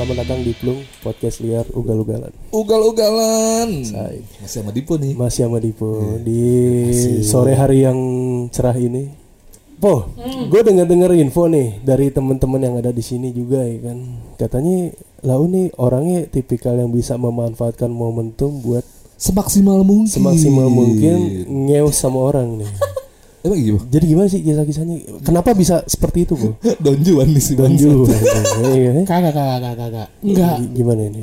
Selamat datang di Plung Podcast Liar Ugal-Ugalan. Ugal-ugalan. Say. Masih sama Dipo nih. Masih sama Dipo di sore hari yang cerah ini. Po, gue dengar dengar info nih dari teman-teman yang ada di sini juga ya kan. Katanya lau nih orangnya tipikal yang bisa memanfaatkan momentum buat Semaksimal mungkin. semaksimal mungkin ngeus sama orang nih. Emang gitu? Jadi gimana sih kisah-kisahnya? Kenapa bisa seperti itu, Po? Don Juan nih si bangsa. juga. Iya, iya. Kagak, kagak, kagak, kagak. Enggak, Gimana ini?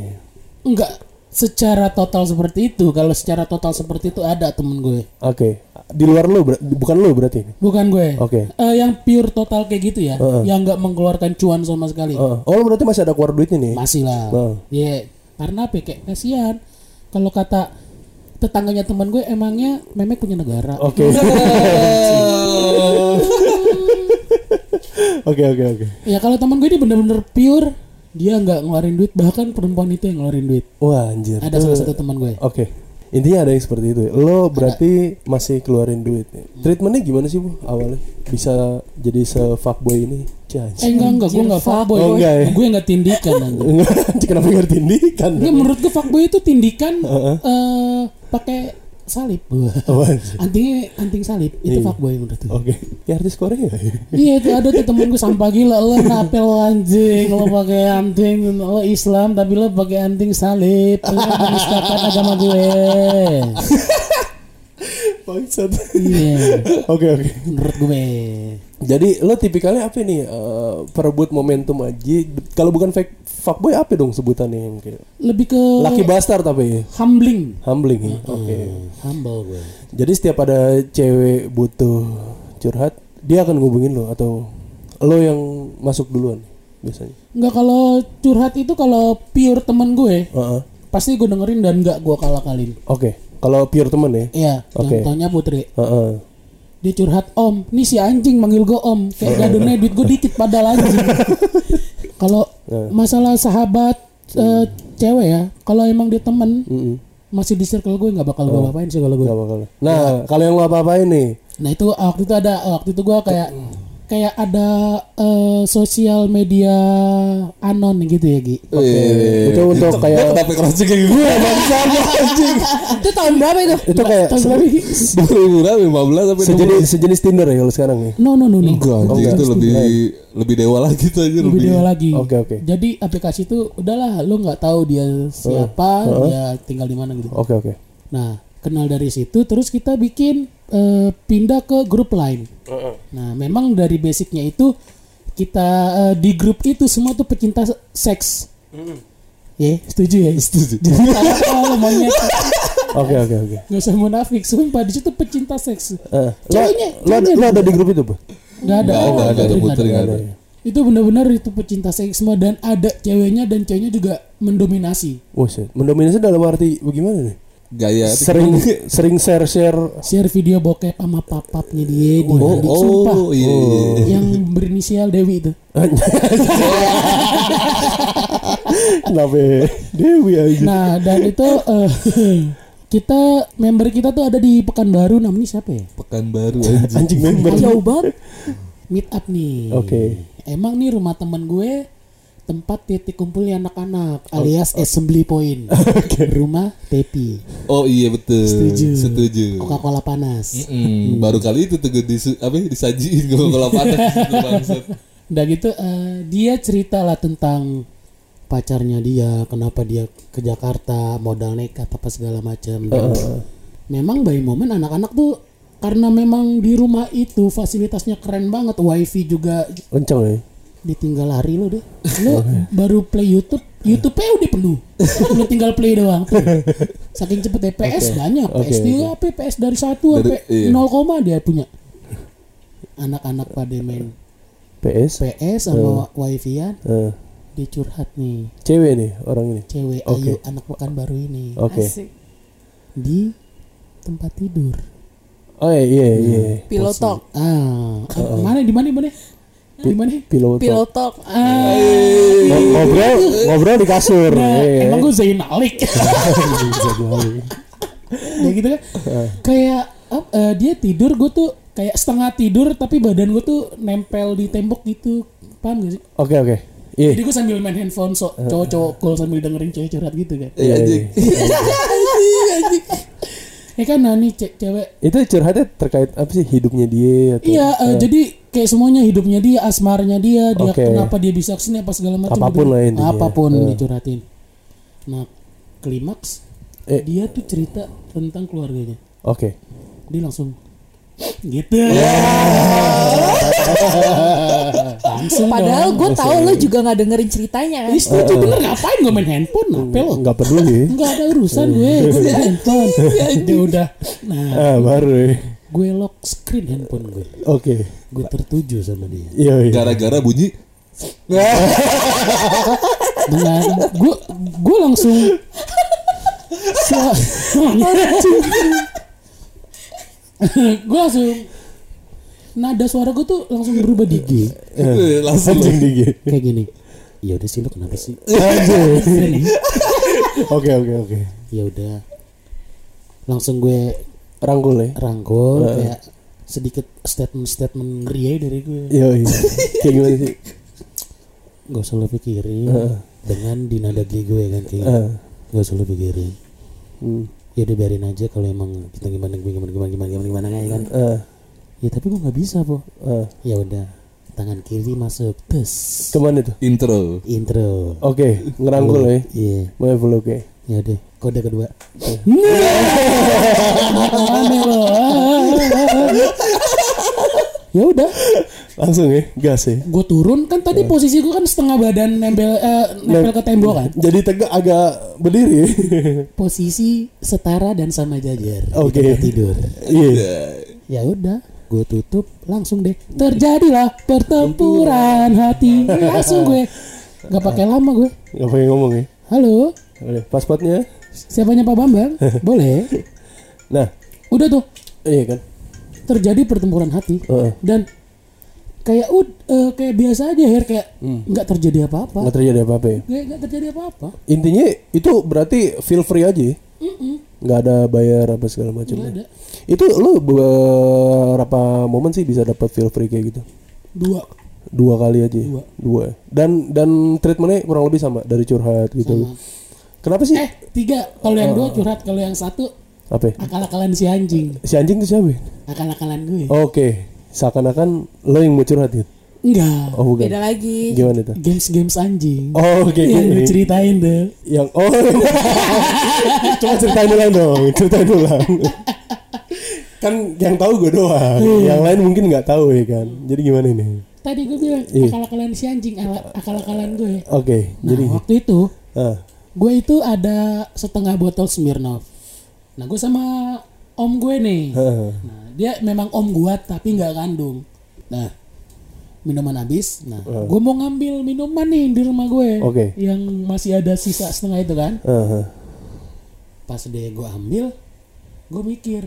enggak secara total seperti itu. Kalau secara total seperti itu ada temen gue. Oke, di luar lu, ber- bukan lu berarti. Bukan gue. Oke. Eh, yang pure total kayak gitu ya, yang nggak mengeluarkan cuan sama sekali. Oh, oh, berarti masih ada keluar duitnya nih? Masih lah. Oh. Ya, karena apa? ya, Kayak kasihan. Kalau kata tetangganya teman gue emangnya memek punya negara. Oke. Oke, oke, oke. Ya kalau teman gue ini bener-bener pure, dia nggak ngeluarin duit, bahkan perempuan itu yang ngeluarin duit. Wah, anjir. Ada salah satu teman gue. Oke. Intinya ada yang seperti itu. ya. Lo berarti masih keluarin duit. Treatmentnya gimana sih, Bu? Awalnya bisa jadi se fuckboy ini? Cah, Eh enggak enggak, gue enggak fuckboy. Oh, enggak ya? Gue enggak tindikan. Kenapa nggak tindikan? Enggak menurut gue fuckboy itu tindikan eh pakai salib. Oh, anjir. Antingnya anting salib itu fuckboy menurut gue. Oke. Ya artis Korea ya? Iya itu ada tuh temen gue sampah gila lo napel lo anjing lo pakai anting lo Islam tapi lo pakai anting salib lo menistakan agama gue. Bangsat. Iya Oke, oke. menurut gue. Jadi lo tipikalnya apa nih? Eh, perebut momentum aja. Kalau bukan fake fuckboy apa dong sebutannya yang kayak Lebih ke laki bastard tapi humbling. humbling ya. Oke. Humble gue. Jadi setiap ada cewek butuh curhat, dia akan ngubungin lo atau lo yang masuk duluan biasanya. Enggak kalau curhat itu kalau pure temen gue Heeh. pasti gue dengerin dan enggak gue kalah-kalin. Oke. Kalau pure temen ya. Iya, Oke. contohnya Putri. Heeh. Dia curhat om, nih si anjing manggil gue om, kayak gak ada duit gue dikit padahal anjing. Kalau masalah sahabat eh, cewek ya, kalau emang dia temen Mm-mm. masih di circle gue nggak bakal gue apain sih kalau gue. Nah, kalau yang lo apa-apain nih? Nah itu waktu itu ada waktu itu gue kayak kayak ada eh, sosial media anon gitu ya Gi. Oke. Itu untuk kayak Kenapa kerasa kayak gue? itu tahun berapa itu? itu kayak tahun berapa Gi? 2000 berapa? 15 sampai sejenis sejenis Tinder ya kalau sekarang ya. No no no no. Enggak, anjing enggak. itu lebih lebih dewa lagi tuh aja lebih dewa lagi. Oke, oke. Jadi aplikasi itu udahlah lu nggak tahu dia siapa, dia tinggal di mana gitu. Oke, oke. Nah, kenal dari situ terus kita bikin eh, pindah ke grup lain. Nah, memang dari basicnya itu kita eh, di grup itu semua tuh pecinta se- seks. Ya, setuju ya? Setuju. Jadi kalau monyet Oke, oke, oke. nggak usah munafik, sumpah di situ pecinta seks. Eh, lo, Ceweknya, lo, ada- ceweknya lo ada di grup itu, Bu? Nggak ada. Nggak ada, nggak ada, Putri nggak ada. Itu benar-benar itu pecinta seks semua dan ada ceweknya dan ceweknya juga mendominasi. Buset. Mendominasi dalam arti bagaimana nih? Gaya Sering sering share-share Share video bokep sama papapnya dia di Oh, mandi. sumpah. oh, iya. Yang berinisial Dewi itu. Kenapa ya? Dewi aja. Nah, dan itu eh, kita member kita tuh ada di Pekanbaru namanya siapa ya? Pekanbaru anjing. Anjing member. Jauh banget. Meet up nih. Oke. Emang nih rumah teman gue tempat titik kumpulnya anak-anak alias assembly point. Rumah Tepi. Oh iya betul. Setuju. Setuju. Coca-Cola panas. Mm, baru kali itu tuh disu, apa ya, disajiin gue kalau panas. Udah gitu eh, dia cerita lah tentang pacarnya dia, kenapa dia ke Jakarta, modal nekat apa segala macam. Dan Memang by moment anak-anak tuh karena memang di rumah itu fasilitasnya keren banget, wifi juga Kenceng ya. Ditinggal lari lo deh. Lo baru play YouTube, YouTube-nya udah penuh. Lo tinggal play doang. Saking cepet ya PS banyak, Oke, PS juga apa PS dari satu Dari- sampai iya. 0 koma dia punya. Anak-anak pada main PS. PS sama wifi-an Eh, dia curhat nih cewek nih orang ini. cewek Oke. Ayu anak pekan baru ini Oke. di tempat tidur Oh iya iya iya. Pillow talk. ah mana di mana di mana di mana Pilot. Pillow talk. ah Ngobrol ngobrol di kasur. nah, Iya. emang gue Zain Malik ya gitu kan kayak eh, dia tidur gue tuh kayak setengah tidur tapi badan gue tuh nempel di tembok gitu paham gak sih Oke oke. Iya. Jadi gue sambil main handphone so, cowok-cowok cool sambil dengerin cewek curhat gitu kan. Eh anjing. Ya kan nah nih ce- cewek Itu curhatnya terkait apa sih hidupnya dia atau Iya, eh, jadi kayak semuanya hidupnya dia, asmaranya dia, dia kenapa dia bisa ke sini apa segala macam. Apa pun gitu. lah intinya. Apa pun Eh. dicurhatin. Nah, klimaks Eh. dia tuh cerita tentang keluarganya. Oke. Dia langsung gitu. Langsung. Padahal gue tahu lo juga nggak dengerin ceritanya kan. Ih, setuju bener ngapain gue main handphone? Apa lo? Enggak peduli. Enggak ada urusan gue, gue main handphone. Dia udah. Nah, ah, baru. ya. gue lock screen handphone gue. Oke. Gue tertuju sama dia. Iya, iya. Gara-gara bunyi dengan gue gue langsung gue langsung nada suara gue tuh langsung berubah di G Eh, langsung Anjing dingin. kayak gini ya udah sih lo kenapa sih. Oke, oke, oke. ya udah langsung gue Rangkul ya. rangkul kayak sedikit statement-statement ngeri dari gue Iya, iya. Kayak gimana sih? gak usah lo pikirin dengan di nada G gue kan kayak Heeh. gak usah lo pikirin Hmm. ya udah biarin aja kalau emang kita gimana gimana gimana gimana gimana gimana kayak kan Eh, ya tapi gue nggak bisa po eh. ya udah tangan kiri masuk tes Ke mana tuh? intro. intro Oke, ngerangkul ya. iya Mau full oke. ya deh kode kedua ya udah Langsung ya, gas ya. gue turun kan tadi posisi gue kan setengah badan nempel eh, nempel ke tembok kan Jadi tegak agak berdiri. ya. posisi setara dan sama jajar Oke. tempat tidur Iya. ya udah gue tutup langsung deh. Terjadilah pertempuran hati. Langsung gue. Nggak pakai lama gue. Gak pengen ngomong ya. halo? Boleh, paspotnya. siapanya Pak Bambang? Boleh? Nah, udah tuh. Iya kan. terjadi pertempuran hati. Heeh. dan kayak ud eh, kayak biasa aja her. Kayak nggak terjadi apa-apa. Nggak terjadi apa-apa ya. nggak terjadi apa-apa. Intinya itu berarti feel free aja ya. Nggak ada bayar apa segala macam. nggak ya. ada Itu lu beberapa momen sih bisa dapat feel free kayak gitu. dua Dua kali aja. ya? Dua. Dua. Dan dan treatmentnya kurang lebih sama dari curhat gitu. Sama. Kenapa sih? eh tiga kalau yang dua curhat kalau yang satu Apa? ya? akal-akalan si anjing Si anjing itu siapa? ya? akal-akalan gue Oke, seakan-akan lo yang mau curhat gitu. Enggak Oh bukan. Beda lagi. Gimana tuh? games-games anjing Oh oke yang gini. lu ceritain tuh Yang oh coba ceritain ulang dong, ceritain ulang. kan yang tahu gue doang, yang lain mungkin nggak tahu ya kan. Jadi gimana nih? tadi gue bilang Iya. akal-akalan si anjing ala- akal-akalan gue Oke, nah jadi waktu itu ah, gue itu ada setengah botol Smirnoff nah gue sama om gue nih ah, nah dia memang om gue tapi nggak kandung nah minuman habis nah gue mau ngambil minuman nih di rumah gue Oke. yang masih ada sisa setengah itu kan ah, ah. pas deh gue ambil gue mikir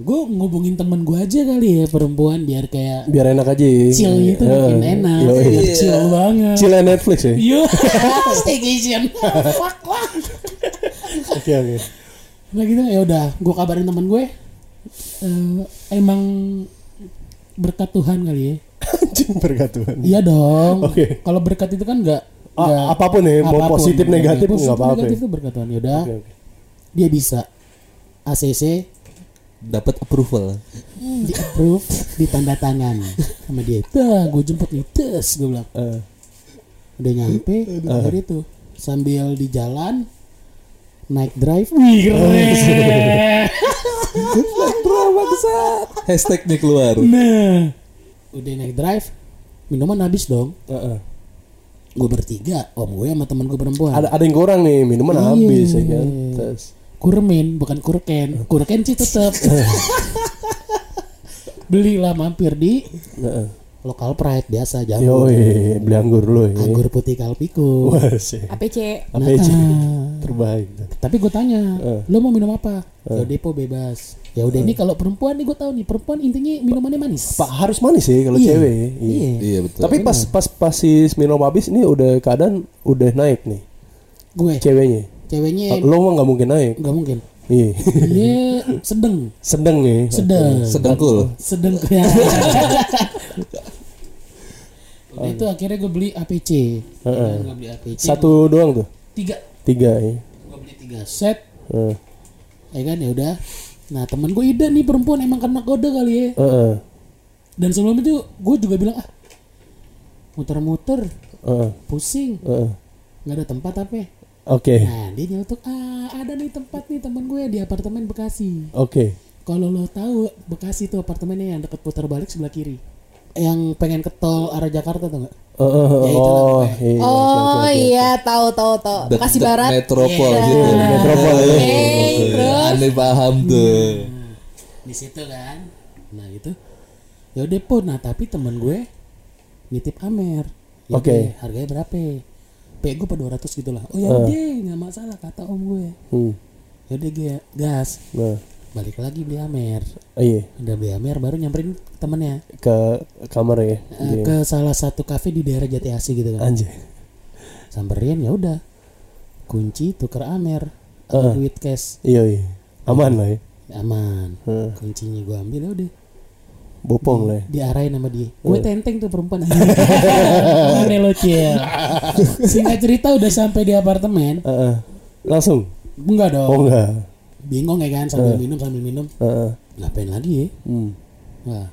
gue ngubungin temen gue aja kali ya perempuan biar kayak biar enak aja. ya. chill gitu Ah, makin enak yoi. biar chill banget Chill Netflix ya. Yo, staycation. Fuck lah. Oke oke. Nah gitu ya udah, gue kabarin teman gue. Eh, emang berkat Tuhan kali ya. Anjing berkat Tuhan. Iya dong. Oke. Kalau berkat itu kan enggak Ah, apa pun ya, mau positif negatif nggak apa-apa. Negatif ya. itu berkat Tuhan. Yaudah, Oke oke. dia bisa ACC Dapat approval. di approve, ditanda tangan sama dia. Dah, gue jemput nih, tes gue bilang. Ah, Udah nyampe, dari itu sambil di jalan naik drive. Wih, keren. Hashtag nih keluar. Nah, udah naik drive, minuman habis dong. ah, ah. Gue bertiga, om gue sama temen gue perempuan. Ada ada yang kurang nih, minuman Iya. habis ya kan. Terus Kurmin, bukan kurken. Kurken sih tetep. Belilah mampir di Heeh. lokal pride biasa jamu. Yoi, beli anggur dulu ya. Anggur putih kalpiku. APC. APC Nah, terbaik. tapi gue tanya, Eh. lo mau minum apa? Ya depo bebas. Ya udah ini kalau perempuan nih gue tahu nih perempuan intinya minumannya manis. Pak harus manis sih kalau Iya. cewek. ya. Iya. Iya. Iya betul. Tapi pas pas pas si minum habis ini udah keadaan udah naik nih Gue ceweknya. ceweknya Lo mah nggak mungkin naik. nggak mungkin. Iya. Dia sedang, Sedang nih. sedang, sedang cool. sedang ya. Nah, itu akhirnya gue beli APC. Heeh. Gue beli APC. Satu doang tuh. tiga. Tiga ya. Gue beli tiga set. Heeh. Ya kan ya udah. Nah temen gue Ida nih perempuan emang kena kode kali ya. Heeh. Dan sebelum itu gue juga bilang ah muter-muter Heeh. pusing Heeh. nggak ada tempat apa ya? Oke. Nah dia nyeletuk ah ada nih tempat nih temen gue di apartemen Bekasi. Oke. Kalau lo tahu Bekasi tuh apartemennya yang deket putar balik sebelah kiri. Yang pengen ke tol arah Jakarta tuh nggak? Heeh. Ya, itulah Oh, iya. oke, Oh oke, oke. iya, tahu tahu tahu. Bekasi Barat. Metropol Iya. gitu. Metropol ya. Oke, terus? Aneh paham tuh. Di situ kan. Nah itu. Ya udah pun. Nah tapi temen gue nitip Amer. Ya Oke. udah, Harganya berapa? P gue pada 200 gitu lah. Oh ya Eh. udah nggak masalah kata om gue. Hmm. Ya udah gas. Nah, Balik lagi beli Amer. oh iya Udah beli Amer baru nyamperin temennya ke kamar ya. Eh, ke salah satu kafe di daerah Jati Asih gitu kan. Anjay. Samperin ya udah. Kunci tuker Amer. Eh. duit cash Iya iya. Aman lah ya. aman. Heeh. Kuncinya gue ambil ya udah. Bopong lah ya. diarahin sama dia. Gue tenteng tuh perempuan. Aneh lo Cil. Singkat cerita udah sampai di apartemen. Heeh. Langsung. Enggak dong. Oh enggak. Bingung ya kan sambil minum sambil minum. Heeh. Ngapain lagi ya? Hmm. Wah.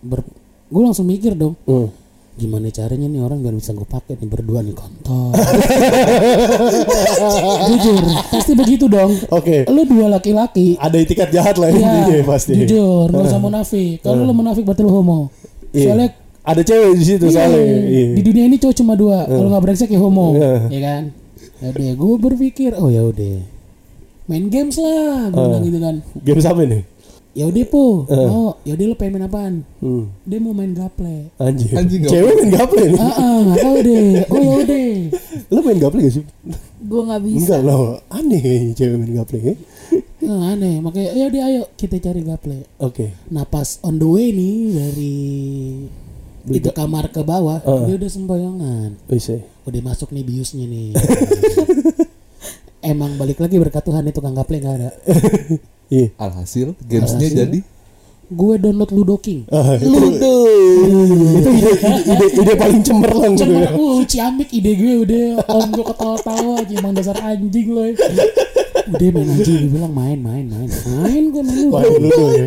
Ber gue langsung mikir dong. Hmm. Gimana caranya nih orang biar bisa gue pakai nih berdua nih kontol. Jujur, pasti begitu dong. Oke. Lu dua laki-laki. Ada itikat jahat lah Ya, intinya pasti. jujur, nggak usah munafik. Kalau lu munafik berarti lu homo. Iya. Soalnya Ada cewek di situ Iya, soalnya. Iya. Di dunia ini cowok cuma dua. Kalau nggak brengsek ya homo, Iya. ya kan? Ya udah, gue berpikir, oh ya udah, main games lah, gue bilang gitu kan. Game sampai nih. Ya udah po, oh ya udah lu pengen main apaan? Hmm. Dia mau main gaple. Anjir. Anjing, nggak Cewek main gaple nih. Ah, ah, nggak tahu deh. Oh ya udah. Lo main gaple gak sih? Gue nggak bisa. Enggak lah. Aneh kayaknya cewek main gaple ya. Nah, aneh, makanya ya udah ayo kita cari gaple. Oke. Nah pas on the way nih dari itu kamar ke bawah, Ah. dia udah sembayangan. Bisa. Udah masuk nih biusnya nih. Emang balik lagi berkat Tuhan itu tukang gaple nggak ada. Iya. Alhasil gamesnya Alhasil. jadi Gue download Ludo King. Ah, itu, Ludo. itu ide, ide, ide paling cemerlang gitu ya. uh ciamik ide gue udah om gue ketawa-tawa aja emang dasar anjing loh. Udah main anjing gue bilang main main main main gue main ludo. Main ludo ya.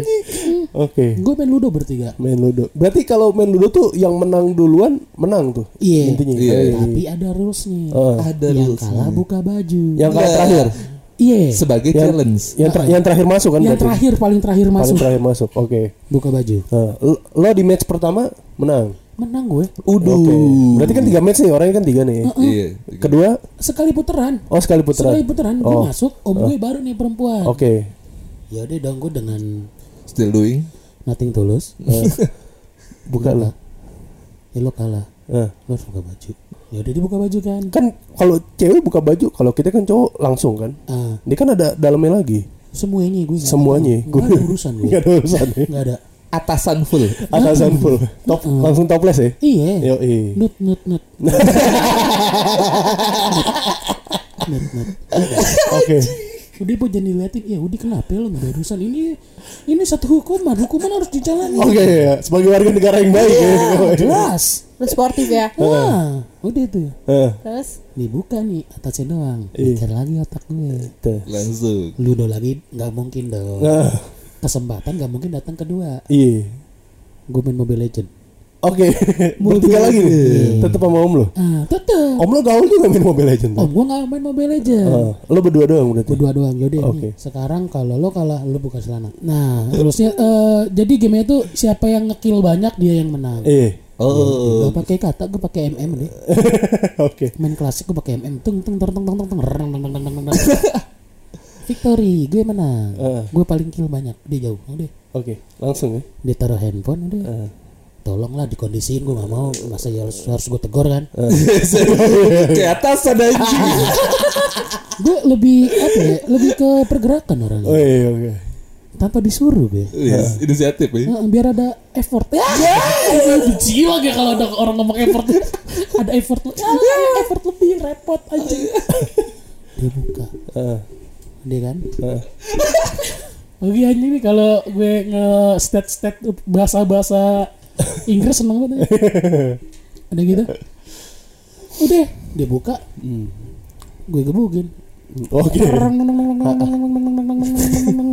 Oke. Gue main ludo bertiga. Main ludo. Berarti kalau main ludo tuh yang menang duluan menang tuh. Iya. Intinya. Iya. Eh, Tapi ada rulesnya. Oh. Ada yang rules. kalah buka baju. Yang kalah Iya. terakhir. Iya. Sebagai Yang- challenge. Yang, ter- yang terakhir masuk kan Yang berarti? terakhir paling terakhir Paling masuk terakhir masuk. Oke. buka baju. Nah, lo, di match pertama menang. Menang gue. Uduh. Oke. Berarti kan tiga match nih, orangnya kan tiga nih. Iya. Kedua, Sekali putaran. oh sekali putaran. Sekali putaran gue Oh. masuk, om gue baru nih perempuan. Oke. Ya udah dong gue dengan Still doing. nothing tulus. Eh, Buka lo. Ya lo kalah. Eh. Lo harus buka baju. Ya udah dibuka baju kan. Kan kalau cewek buka baju, kalau kita kan cowok langsung kan. Ah, Ini kan ada dalamnya lagi. semuanya gue Semuanya. tahu. Nggak ada urusan gue. Gak ada urusan ya. Nggak ada. Atasan full. Atasan full. Top, langsung topless ya. Iya. Yo, iya. Nut nut nut. nut nut. Oke. Udah mau jangan diliatin. Ya udah kenapa lo nggak ada urusan ini ini satu hukuman. Hukuman harus dijalani. Oke ya, sebagai warga negara yang baik ya. Jelas. Lu sportif ya. Wah, udah tuh. Eh, Terus Dibuka nih atasnya doang. Iya. Mikir lagi otak gue. tuh. Langsung. Ludo lagi nggak mungkin dong. Nah, Kesempatan nggak mungkin datang kedua. iya. Gue main Mobile Legend. Oke, bertiga lagi nih. Tetep sama om lo. Ah, tetep. Om lo gaul juga main Mobile Legends. Om gue nggak main Mobile Legend. Eh, lo berdua doang berarti. Berdua doang yaudah Oke. nih. Sekarang kalau lo kalah lo buka celana. Nah, terusnya eh, jadi game itu siapa yang ngekill banyak dia yang menang. Iya. Oh. Gue pakai kata gue pakai MM deh. Oke. Main klasik gue pakai MM. Tung tung tung tung tung tung tung reng, reng, reng, reng, reng. Victory, gue menang. Eh. Gue paling kill banyak. Dia jauh. Udah. Oke, langsung ya. Dia taruh handphone udah. Tolonglah dikondisiin gue gak mau masa ya harus, harus gue tegur kan. Kayak atasan anjing. Gue lebih apa ya? Lebih ke pergerakan orangnya. Oh iya, oke. Tanpa disuruh gue. Yes, inisiatif ya. Nah, biar ada effort ya. Benci lagi kalau ada orang ngomong effort. ada effort. Ya, effort lebih repot aja. Dia buka. Eh, Dia kan. eh. Oke anjing nih kalau gue nge stat stat bahasa bahasa Inggris seneng banget. ya. ada gitu udah dia buka gue gebugin Oke.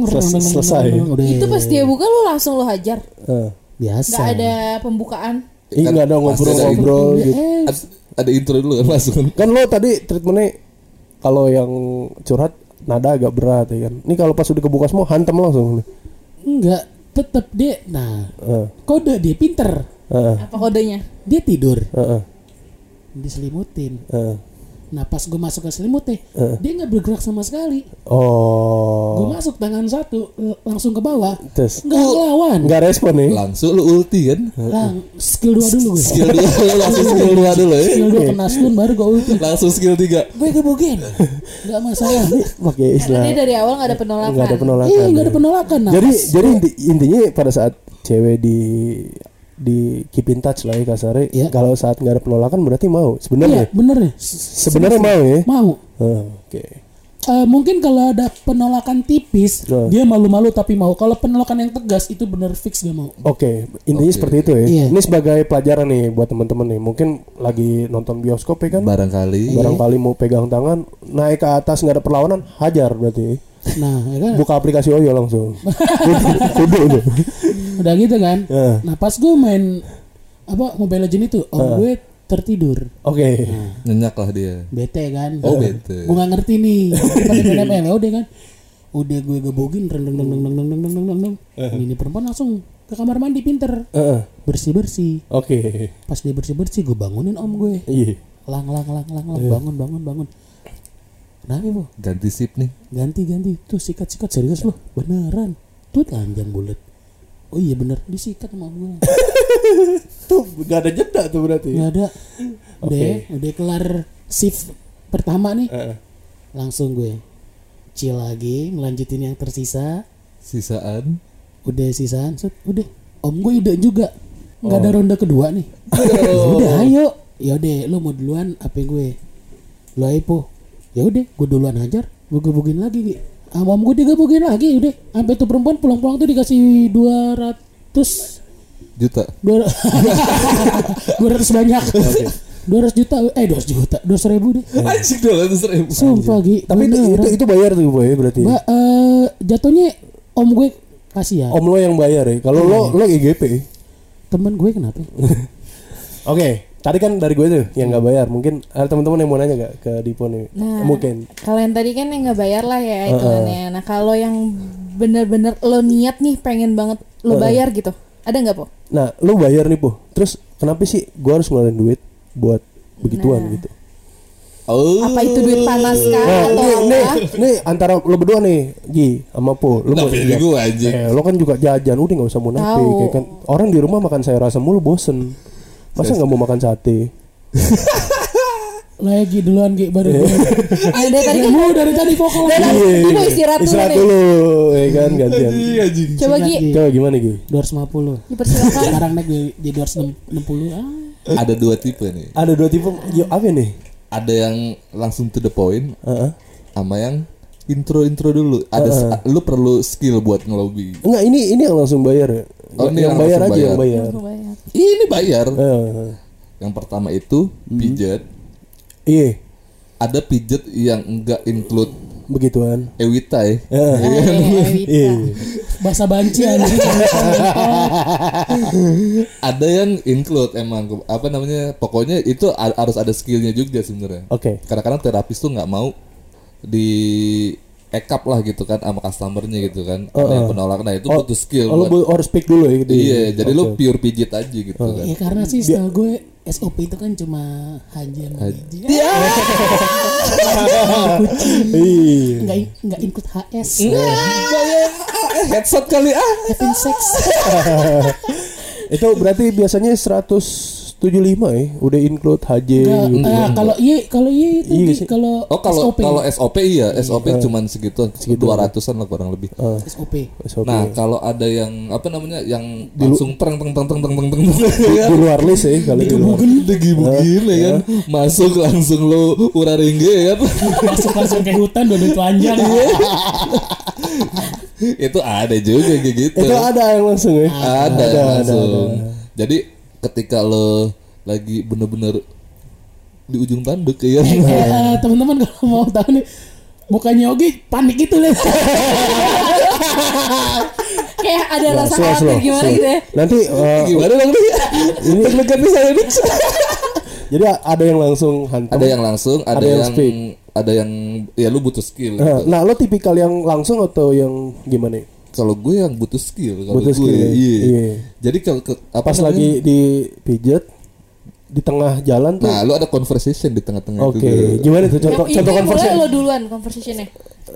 Seles- selesai. Itu pas dia buka lu langsung lu hajar. Eh. biasa Gak ada pembukaan. Ih, nggak ada ngobrol-ngobrol Eh, gitu. Ada, ada intro dulu kan langsung. Kan lo tadi treatmentnya kalau yang curhat nada agak berat ya kan. Ini kalau pas udah kebuka semua hantem langsung. enggak tetap dia nah Heeh. kode dia pinter Heeh. Apa kodenya? dia tidur Heeh. diselimutin Heeh. Nah pas gue masuk ke selimutnya dia nggak bergerak sama sekali gue Oh. masuk tangan satu l- langsung ke bawah Terus nggak ngelawan nggak respon nih. Langsung lu ulti kan. lang skill dua dulu gue Skill 2 langsung skill 2 dulu ya. skill dua kena stun baru gue ulti Langsung skill 3. gue gebugin nggak masalah Pakai istilah dia dari awal gak ada penolakan. nggak ada penolakan. iya nggak ada penolakan nah, jadi jadi inti- intinya pada saat cewek di di keep in touch lah ya kasarnya Iya. kalau saat nggak ada penolakan berarti mau iya sebenarnya bener nih sebenarnya mau ya mau Ah, oke Eh, mungkin kalau ada penolakan tipis Oh. dia malu-malu tapi mau kalau penolakan yang tegas itu bener fix dia mau Oke, intinya Oke. seperti itu ya. Iya. Ini sebagai pelajaran nih buat teman-teman nih. Mungkin lagi nonton bioskop ya kan. Barangkali Barangkali mau pegang tangan, naik ke atas nggak ada perlawanan, hajar berarti. Nah ya kan Buka aplikasi Oyo langsung. Udah, udah. udah gitu kan Ya. nah pas gue main apa Mobile Legend itu om gue tertidur Oke. nyenyak lah dia. bete kan Oh, bete. gue gak ngerti nih pada main ML ya udah kan udah gue gebogin reng reng reng reng reng reng reng reng reng reng ini perempuan langsung ke kamar mandi pinter Heeh. bersih bersih Oke. pas dia bersih bersih gue bangunin om gue Iya. lang lang lang lang lang bangun bangun bangun kenapa bu Ganti sip nih. ganti ganti tuh sikat sikat serius loh beneran. Tuh telanjang bulat. Oh iya bener. Disikat sama gue Tuh nggak ada jeda tuh berarti. nggak ada. Udah Oke. ya, udah kelar shift pertama nih. Heeh. langsung gue chill lagi ngelanjutin yang tersisa. Sisaan. udah sisaan. Set, udah. Om gue ide juga. Nggak Oh. ada ronde kedua nih. Udah ayo. Ya udah lo mau duluan apa gue? Lo ayo ya udah gue duluan hajar gue gebugin lagi om gue digebugin lagi udah sampai tuh perempuan pulang-pulang tuh dikasih 200 Juta. dua ratus banyak dua ratus juta eh dua juta dua ribu deh Anjing dua ratus ribu. sumpah Gi Tapi itu, itu itu bayar tuh boy berarti. Mbak, eh, jatuhnya om gue kasih ya Om lo yang bayar ya. Kalau lo lo IGP. temen gue kenapa Oke. Tadi kan dari gue tuh yang nggak bayar. Mungkin ada teman-teman yang mau nanya gak ke Dipo nih? Nah. Mungkin. Kalau yang tadi kan yang nggak bayar lah ya hitungannya. Nah kalau yang bener-bener lo niat nih pengen banget lo bayar gitu, ada nggak po? Nah, lu bayar nih, Po. Terus kenapa sih gua harus ngeluarin duit buat begituan Nah. gitu? Oh. Apa itu duit panas kah Nah, atau nih, nih, apa? nih antara lu berdua nih, Gi sama Po. Lu Kenapa mau gue anjing? Eh, lo kan juga jajan, udah nggak usah munafik Tahu. ya kan. Orang di rumah makan sayur asam mulu bosen. Masa nggak mau makan sate? lagi duluan Gi baru gue Ada tadi kan mau dari tadi vokal Dari tadi Iya, istirahat dulu istirahat dulu, ya kan gantian. Iya anjing. Coba Gi, Coba gimana ratus lima puluh dipersilakan. sekarang naik jadi jadi dua ratus enam puluh ah Ada dua tipe nih. Ada dua tipe, yo apa nih? Ada yang langsung to the point Heeh. sama yang intro-intro dulu. Ada lu perlu skill buat ngelobi. Enggak, ini ini yang langsung bayar ya. Oh, ini yang yang bayar aja yang bayar. Ini bayar. Eh, Yang pertama itu pijat. iya, Ada pijat yang enggak include begituan. Ewita ya. Eh, Ah, iya, bahasa banci. Ada yang include emang apa namanya? Pokoknya itu ha- harus ada skillnya juga sebenarnya. Oke. Kadang-kadang terapis tuh nggak mau di ekap lah gitu kan sama customernya gitu kan. Ada yang penolak. Nah itu butuh skill. Oh, lo buat- bu- harus speak dulu ya gitu. Iya, jadi lu Oke. pure pijit aja gitu kan. ya karena sih setahu gue SOP itu kan cuma haji sama haji Iya. nggak nggak ikut HS Headset kali ah. having sex Itu berarti biasanya 175 ya, udah include HJ Nggak, gitu. eh, kalau iya kalau iya itu Iya kalau Oh kalau SOP kalau SOP iya, SOP cuman segitu, dua ratusan lah kurang lebih. SOP SOP. Nah kalau ada yang apa namanya yang langsung tereng teng teng teng teng teng teng ya di luar list ya kalau di luar. digibugin ya kan? Masuk langsung lo uraringge ya kan? Masuk langsung ke hutan duit panjang itu ada juga gitu. Itu ada yang langsung ya. ada, ada, langsung. ada. jadi ketika lo lagi bener-bener di ujung tanduk ya Eh, eh, teman-teman kalau mau tahu nih mukanya Ogi panik gitu lah Kayak ada Nah, rasa slow, khawatir slow, gimana slow. gitu ya. Nanti eh, gimana dong nih ini nih saya nih jadi ada yang langsung hantam. ada yang langsung ada, Ada yang yang, speak. ada yang ya lu butuh skill Eh, gitu. Nah, lo tipikal yang langsung atau yang gimana? Kalau gue yang butuh skill kalau Butuh gue skill, ya? iya. Iya. jadi kalau ke, apa Pas namanya? lagi di pijet di tengah jalan tuh. nah lu ada conversation di tengah-tengah Oke, itu gimana tuh contoh Yang contoh conversation? lo duluan conversationnya.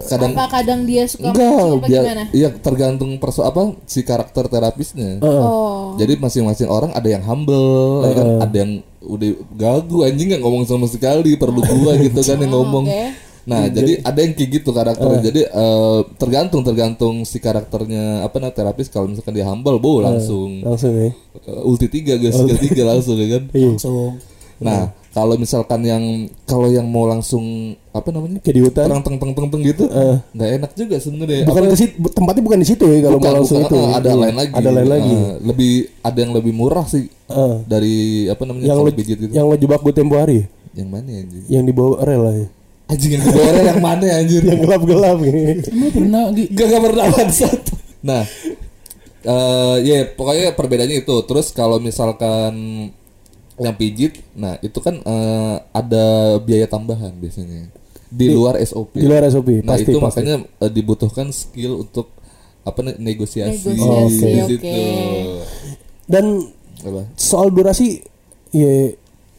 kadang Apa kadang dia suka enggak biar gimana? iya tergantung perso apa si karakter terapisnya Oh. Jadi masing-masing orang ada yang humble, ya kan? ada yang udah gagu anjing nggak ngomong sama sekali, perlu gua gitu kan yang ngomong. oke. Nah, jadi ada yang kayak gitu karakternya. Jadi eh, tergantung tergantung si karakternya apa nah terapis kalau misalkan dia humble, bo langsung Langsung ya. eh, ulti tiga guys, skill tiga langsung ya kan. Iya. langsung Nah, kalau misalkan yang kalau yang mau langsung apa namanya? Kayak di hutan. Terang teng teng teng teng gitu, nggak enak juga sebenarnya. Bukan Apa- ke situ, tempatnya bukan di situ ya kalau Bukan, mau langsung bukan, itu. eh, ada Iya. lain lagi. Ada lain lagi. Eh, lebih ada yang lebih murah sih Eh, dari apa namanya yang kalau lo, pijit itu. yang lo jebak gue tempo hari, Yang mana ya, anjing? yang di bawah rel lah ya. Anjing yang kedua orang yang mana ya, anjir? Yang gelap-gelap gitu. emang pernah Ogi Gak gak pernah bangsat. Nah, eh ya pokoknya perbedaannya itu. Terus kalau misalkan yang pijit, nah itu kan eh, ada biaya tambahan biasanya di luar SOP. Di luar SOP, Nah pasti itu pasti. makanya eh, dibutuhkan skill untuk apa nih negosiasi, Negosiasi, di oke. situ. Dan Apa? soal durasi ya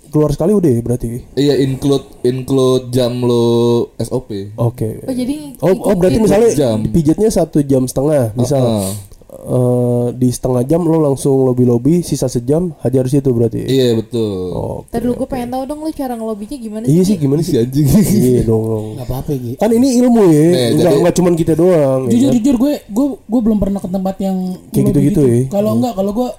keluar sekali udah ya berarti. Iya include include jam lo SOP. Oke. Oh jadi Oh, oh berarti misalnya jam. pijatnya satu jam setengah, misal Heeh. eh, di setengah jam lo langsung lobby lobby, sisa sejam hajar situ berarti. Iya betul. Oh, Tadi dulu gue pengen tahu dong lu cara ngelobinya gimana iya sih? sih gimana Si sih? anjing. iya dong. dong. nggak apa-apa Gi Kan ini ilmu ya, Nih, nggak jadi- nggak cuman kita doang. ya jujur kan? jujur gue gue gue belum pernah ke tempat yang Kayak lo gitu-gitu begitu. ya. kalau enggak kalau gue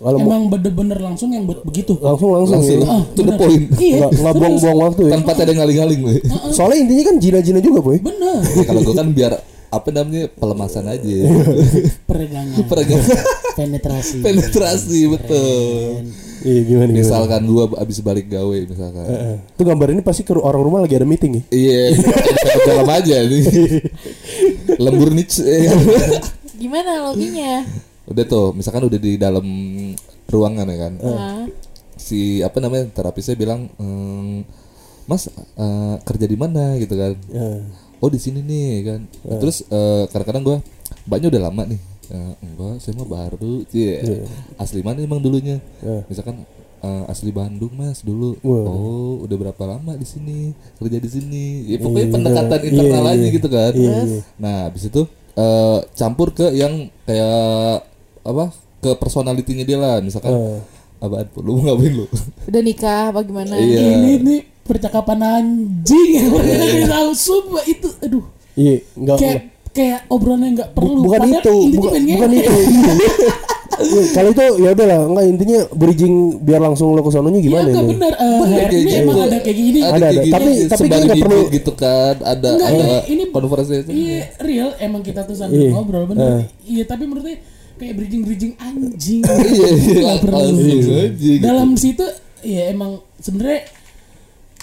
Kalau emang bener-bener langsung yang buat begitu langsung langsung, Langsung ya. to the point. iya Nggak buang-buang waktu ya. Tanpa ada ngaling-ngaling gue. Soalnya intinya kan jina-jina juga boy. bener Ya, kalau gue kan biar apa namanya pelemasan aja. peregangan Peregangan penetrasi penetrasi betul. Iya gimana gimana. Misalkan gua abis balik gawe misalkan. Eh, Itu gambar ini pasti ke orang rumah lagi ada meeting ya. Iya, dalam aja nih. Lembur nih. Gimana loginya? udah tuh, misalkan udah di dalam ruangan ya kan. Nah, Si apa namanya terapisnya bilang, ehm, Mas eh, kerja di mana gitu kan? Ya. oh di sini nih kan terus eh, kadang-kadang gue mbaknya udah lama nih Eh, enggak saya mah baru Cie. asli mana emang dulunya Ya. misalkan eh, asli Bandung mas dulu oh udah berapa lama di sini kerja di sini ya pokoknya Iya, pendekatan iya, internal iya. aja gitu kan Iya, iya. nah habis itu eh, campur ke yang kayak apa ke personalitinya dia lah misalkan Eh. apaan pun lu mau ngapain lu udah nikah apa gimana? Iya. ini ini percakapan anjing yang tahu sumpah itu aduh Iya, enggak kayak kayak obrolan yang nggak perlu bukan Padahal itu, bukan, bukan itu. Iya. Iya, Kalau itu ya udahlah, enggak intinya bridging biar langsung lo ke sononya Iya gimana enggak nih? benar eh, Bener, HRD kayak emang gitu. ada kayak gini Ada, ada. kayak gini, Tapi- tapi kita nggak perlu- gitu kan ada Enggak, ada ini- ini- konferensi Iya real emang kita tuh sambil Iya. ngobrol bener. Iya tapi menurutnya kayak bridging bridging anjing. Iya, iya, Nggak perlu. gitu. Dalam situ ya emang sebenarnya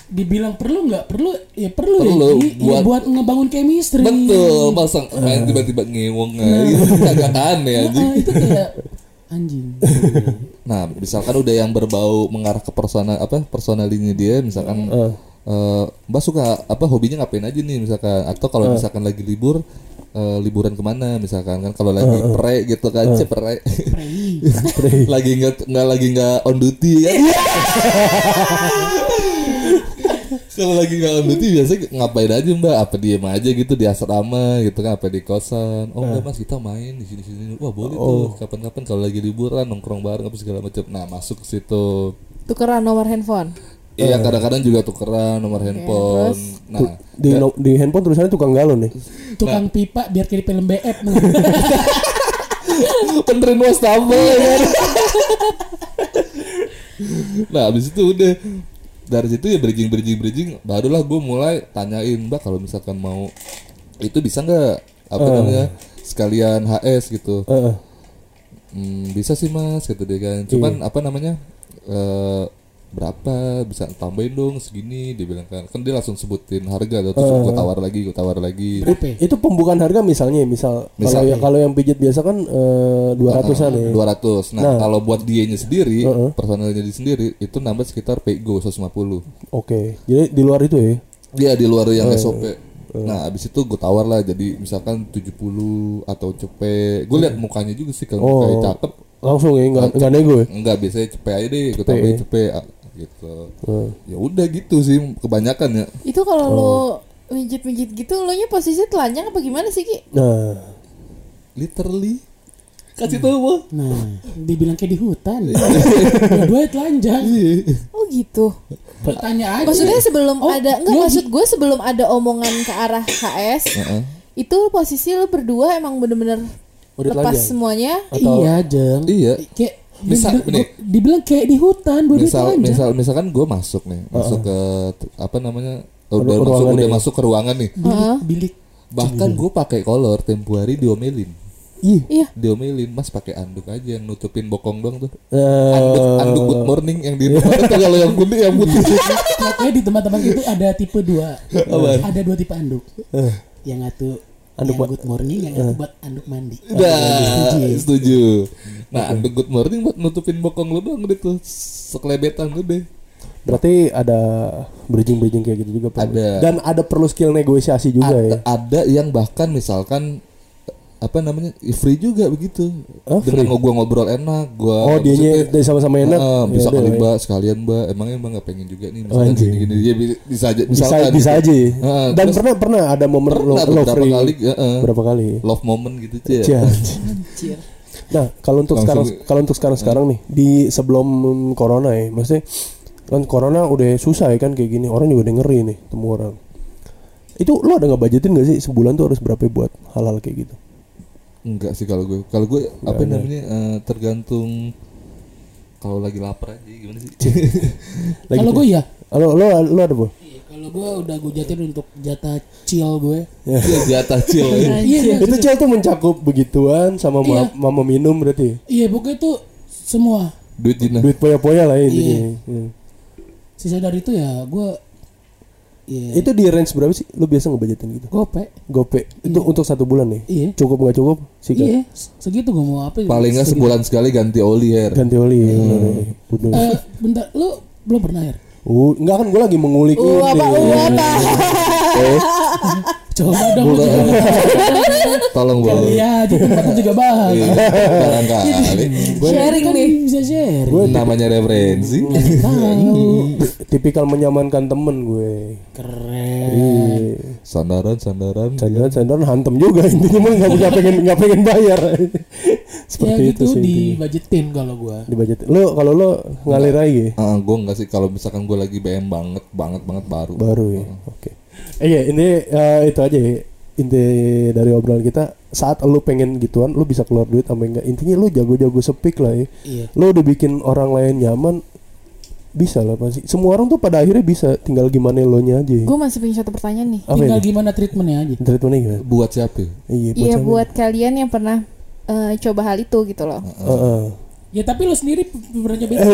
dibilang perlu nggak perlu ya perlu, Perlu, ya, Ji. Ya, buat- buat, ngebangun chemistry. betul pasang main tiba-tiba ngewong gitu agak aneh Nah, anjing itu kayak anjing. nah misalkan udah yang berbau mengarah ke personal apa personalinya dia misalkan Eh. Eh, mbak suka apa hobinya ngapain aja nih misalkan? Atau kalau misalkan lagi libur eh, liburan ke mana misalkan? Kan kalau lagi pre gitu kan cek pre. Lagi nggak nggak lagi nggak on duty kan? Kalau lagi nggak on duty biasanya ngapain aja mbak? Apa diem aja gitu di asrama gitu kan? Apa di kosan? Oh enggak mas kita main di sini sini wah boleh tuh. Kapan-kapan kalau lagi liburan nongkrong bareng apa segala macam. Nah masuk ke situ. Tukeran nomor handphone. Iya kadang-kadang juga tukeran nomor handphone terus? nah Di no- di handphone tulisannya tukang galon nih. Tukang pipa biar kayak di film BF. Nah. Penterin wastafel ya kan. nah habis itu udah dari situ ya bridging bridging bridging barulah gue mulai tanyain mbak kalau misalkan mau itu bisa nggak apa namanya sekalian HS gitu Heeh. Hmm, bisa sih mas gitu deh kan cuman apa namanya eh berapa bisa tambahin dong segini dia bilang kan. Kan dia langsung sebutin harga tuh. Terus gue tawar lagi gue tawar lagi. Berapa? Itu pembukaan harga misalnya, misal, kalau Misalnya. yang kalau yang pijit biasa kan dua ratusan ya. 200 nah, kalau buat dianya sendiri personalnya dia sendiri itu nambah sekitar PGO 150 Oke, jadi di luar itu ya. dia di luar yang SOP nah abis itu gue tawar lah jadi misalkan 70 atau cepet. Gue liat mukanya juga sih kalau Oh. mukanya cakep. Langsung ya, nggak nggak nego ya. enggak biasanya cepet aja deh gue tambahin cepet gitu ya udah gitu sih kebanyakan ya Itu kalau lo mijit-mijit gitu, lo nya posisi telanjang apa gimana sih Ki? Nah, literally kasih tahu. Nah, dibilang kayak di hutan. Dua telanjang. Oh gitu. Bertanya aja. Maksudnya sebelum Oh, ada enggak iya, maksud gue sebelum ada omongan ke arah HS Heeh. itu posisi lo berdua emang bener-bener Udah lepas telanjang? semuanya. Iya, Jeng. iya Kayak Misal, dibilang- nih. dibilang kayak di hutan, misal telanjang. misal misalkan gue masuk nih masuk ke apa namanya udah Ru- masuk udah nih. masuk ke ruangan nih bilik, bilik. bahkan gue pakai kolor tempo hari diomelin ih, Iya. diomelin mas pakai anduk aja yang nutupin bokong doang tuh eh, anduk anduk good morning yang di rumah tuh kalau yang putih yang putih Pokoknya di tempat-tempat itu ada tipe dua. Ada dua tipe anduk. Yang satu Anduk yang buat- good morning, yang satu buat anduk mandi. Nah, Setuju. setuju. Nah, anduk good morning buat nutupin bokong lu doang deh tuh. Sekelebetan lu deh. berarti ada bridging-bridging kayak gitu juga. Pak. Ada. Dan ada perlu skill negosiasi juga ada, ya. ada yang bahkan misalkan apa namanya free juga begitu Oh, dengan gua ngobrol enak gua Oh, maksudnya, dari sama-sama enak. "Ah, Ya bisa udah, kali ya. mbak sekalian mbak emangnya mbak nggak pengen juga nih misalkan Anjing. gini gini dia bi- bisa aja Bisa misalkan bisa gitu. aja. ya. Heeh, Dan terus pernah pernah ada momen pernah lo beberapa free. kali heeh. Berapa kali? love moment gitu cia Cia. Nah, kalau untuk Langsung- sekarang kalau untuk sekarang sekarang nih di sebelum corona ya, maksudnya kan corona udah susah ya kan kayak gini, orang juga udah ngeri nih temu orang. Itu lo ada nggak budgetin gak sih sebulan tuh harus berapa buat halal kayak gitu? Enggak sih kalau gue kalau gue apa ada. namanya eh, tergantung kalau lagi lapar aja gimana sih Lagi Kalau gue ya, Lo lo lo ada bu? Iya, kalau gue udah gue jatin untuk jatah chill gue. Iya, di atas chill ya. Iya, Itu cel tuh mencakup begituan sama ma- Iya. mama minum berarti. iya pokoknya itu semua. duit jina Duit poya-poya lah ya intinya. Iya. Sisa dari itu ya gue, iya, Itu di range berapa sih? Lo biasa ngebudgetin gitu? gope. Gope itu untuk satu bulan nih. Iya, Cukup nggak cukup? Sikat. iya, segitu gue mau apa? ya? paling nggak sebulan sekali ganti oli hair Ganti oli. ya, bener, ya. Bener. Eh, bentar, lu belum pernah ya? Uh, enggak kan gue lagi mengulik Uh, apa uh, apa? Coba dong, coba. tolong bang Iya, di tempatnya juga bagus. barangkali Sharing Kan nih. bisa share. namanya referensi tipikal menyamankan temen gue. Keren. Iya. sandaran sandaran Sandaran sandaran hantem juga intinya mah nggak pengen nggak pengen bayar. Seperti ya itu gitu sih. di intinya. budgetin kalau gua. Di budget. Lo kalau lo ngalir aja ya? ah gue nggak sih kalau misalkan gue lagi BM banget banget banget baru baru ya. Oke. Eh iya ini eh, itu aja ya. Inti dari obrolan kita saat lu pengen gituan lu bisa keluar duit sampai enggak intinya lu jago-jago sepik lah ya. Iya. Lu udah bikin orang lain nyaman bisa lah pasti. Semua orang tuh pada akhirnya bisa tinggal gimana lo nya aja. Gue masih punya satu pertanyaan nih. Apa Tinggal ini? gimana treatmentnya aja. Treatmentnya gimana? buat siapa ya? Iya, Iya siapa? buat kalian yang pernah eh, coba hal itu gitu loh. Heeh. Ya tapi lu sendiri pernah nyobain? Eh,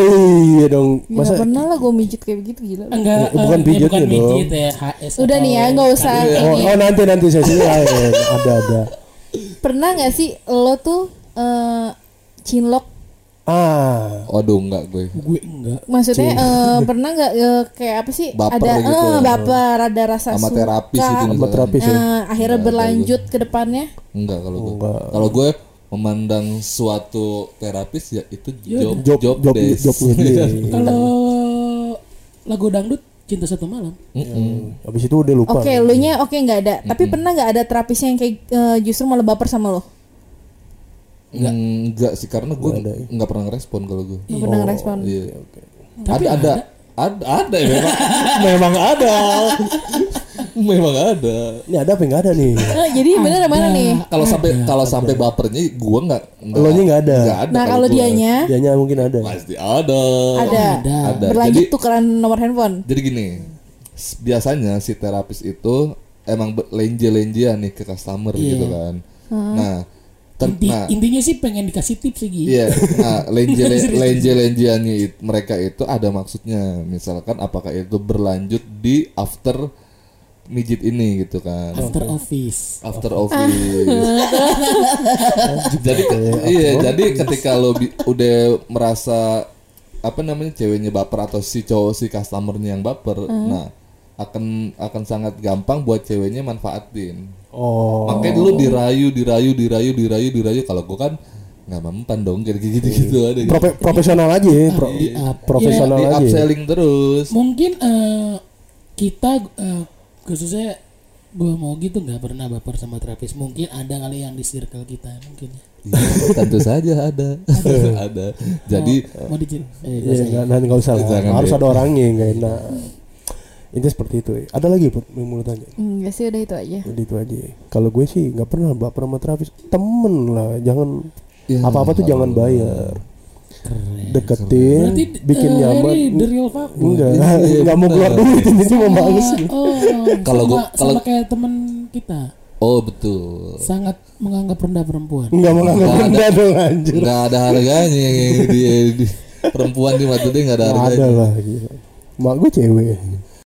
iya dong. Gak Masa pernah lah gue mijit kayak begitu gila. Enggak, Eh, bukan eh, pijat bukan ya, pijit dong. ya, HS. Udah nih ya, atau nggak usah Oh, ini. oh nanti nanti sesi lain ada ada. Pernah nggak sih lo tuh eh, cinlok? Ah, Waduh enggak gue Gue enggak. Maksudnya eh, pernah nggak eh, kayak apa sih? Baper ada gitu. eh, baper, ada rasa sama suka. terapis itu sama misalkan. terapis ya. Nah, akhirnya berlanjut ke depannya. enggak kalau gue Enggak. kalau gue memandang suatu terapis ya itu job Job job, job desk. jobnya dia. Kalau lagu dangdut cinta satu malam. Mm-mm. Habis itu udah lupa. Oke, lu nya oke nggak ada. Tapi pernah nggak ada terapisnya yang kayak eh, justru malah baper sama lo? enggak enggak sih karena gue Nggak ya. enggak pernah ngerespon kalau gue Nggak pernah ngerespon. iya Tapi ada ada ada ada ya memang memang ada memang ada Ini ada apa enggak ada nih? Eh, jadi bener mana nih? kalau sampai kalau sampai bapernya gue nggak Lo nya enggak ada. nggak ada Nah kalau dianya Dianya mungkin ada. pasti ada ada. Ada. ada Berlanjut jadi tukeran nomor handphone. jadi gini biasanya si terapis itu emang be- lenje-lenjean nih ke customer Iya. gitu kan nah Ter- Inti- nah, intinya sih pengen dikasih tips sih Gi. Iya, nah lenje lenje lenjeannya it- mereka itu ada maksudnya. Misalkan apakah itu berlanjut di after mijit ini gitu kan. After office. After office. jadi iya, jadi ketika lo bi- udah merasa apa namanya ceweknya baper atau si cowok si customernya yang baper, nah akan akan sangat gampang buat ceweknya manfaatin. Oh. Makanya dulu dirayu, dirayu, dirayu, dirayu, dirayu. Kalau gue kan nggak mempan dong kayak gitu gitu ada. Gitu. Profe- profesional aja ya, pro- Di up. profesional Di aja. upselling terus. Mungkin eh, kita eh, khususnya gue mau gitu nggak pernah baper sama terapis. Mungkin ada kali yang di circle kita mungkin. ya. Iya, tentu saja ada, ada. Jadi Mau. Eh, Iya, nggak- nanti nggak usah lah. Jangan Harus ada orangnya nggak enak. Itu seperti itu. ya. Ada lagi put yang mau tanya? Enggak sih udah itu aja. Udah itu aja. Kalau gue sih nggak pernah baper sama terapis. Temen lah, jangan Ya, apa-apa tuh jangan bayar. Keren. Deketin, Berarti bikin eh, nyaman. the real. Enggak, enggak mau keluar duit ini cuma bagus. Oh, Kalau sama, gua- kalau- sama kayak temen kita oh betul. sangat menganggap rendah perempuan. Enggak menganggap Nggak ada. rendah dong anjir. Nggak ada harganya yang di, di- perempuan di mata dia nggak ada harganya. ada lah gila. Mak gue cewek.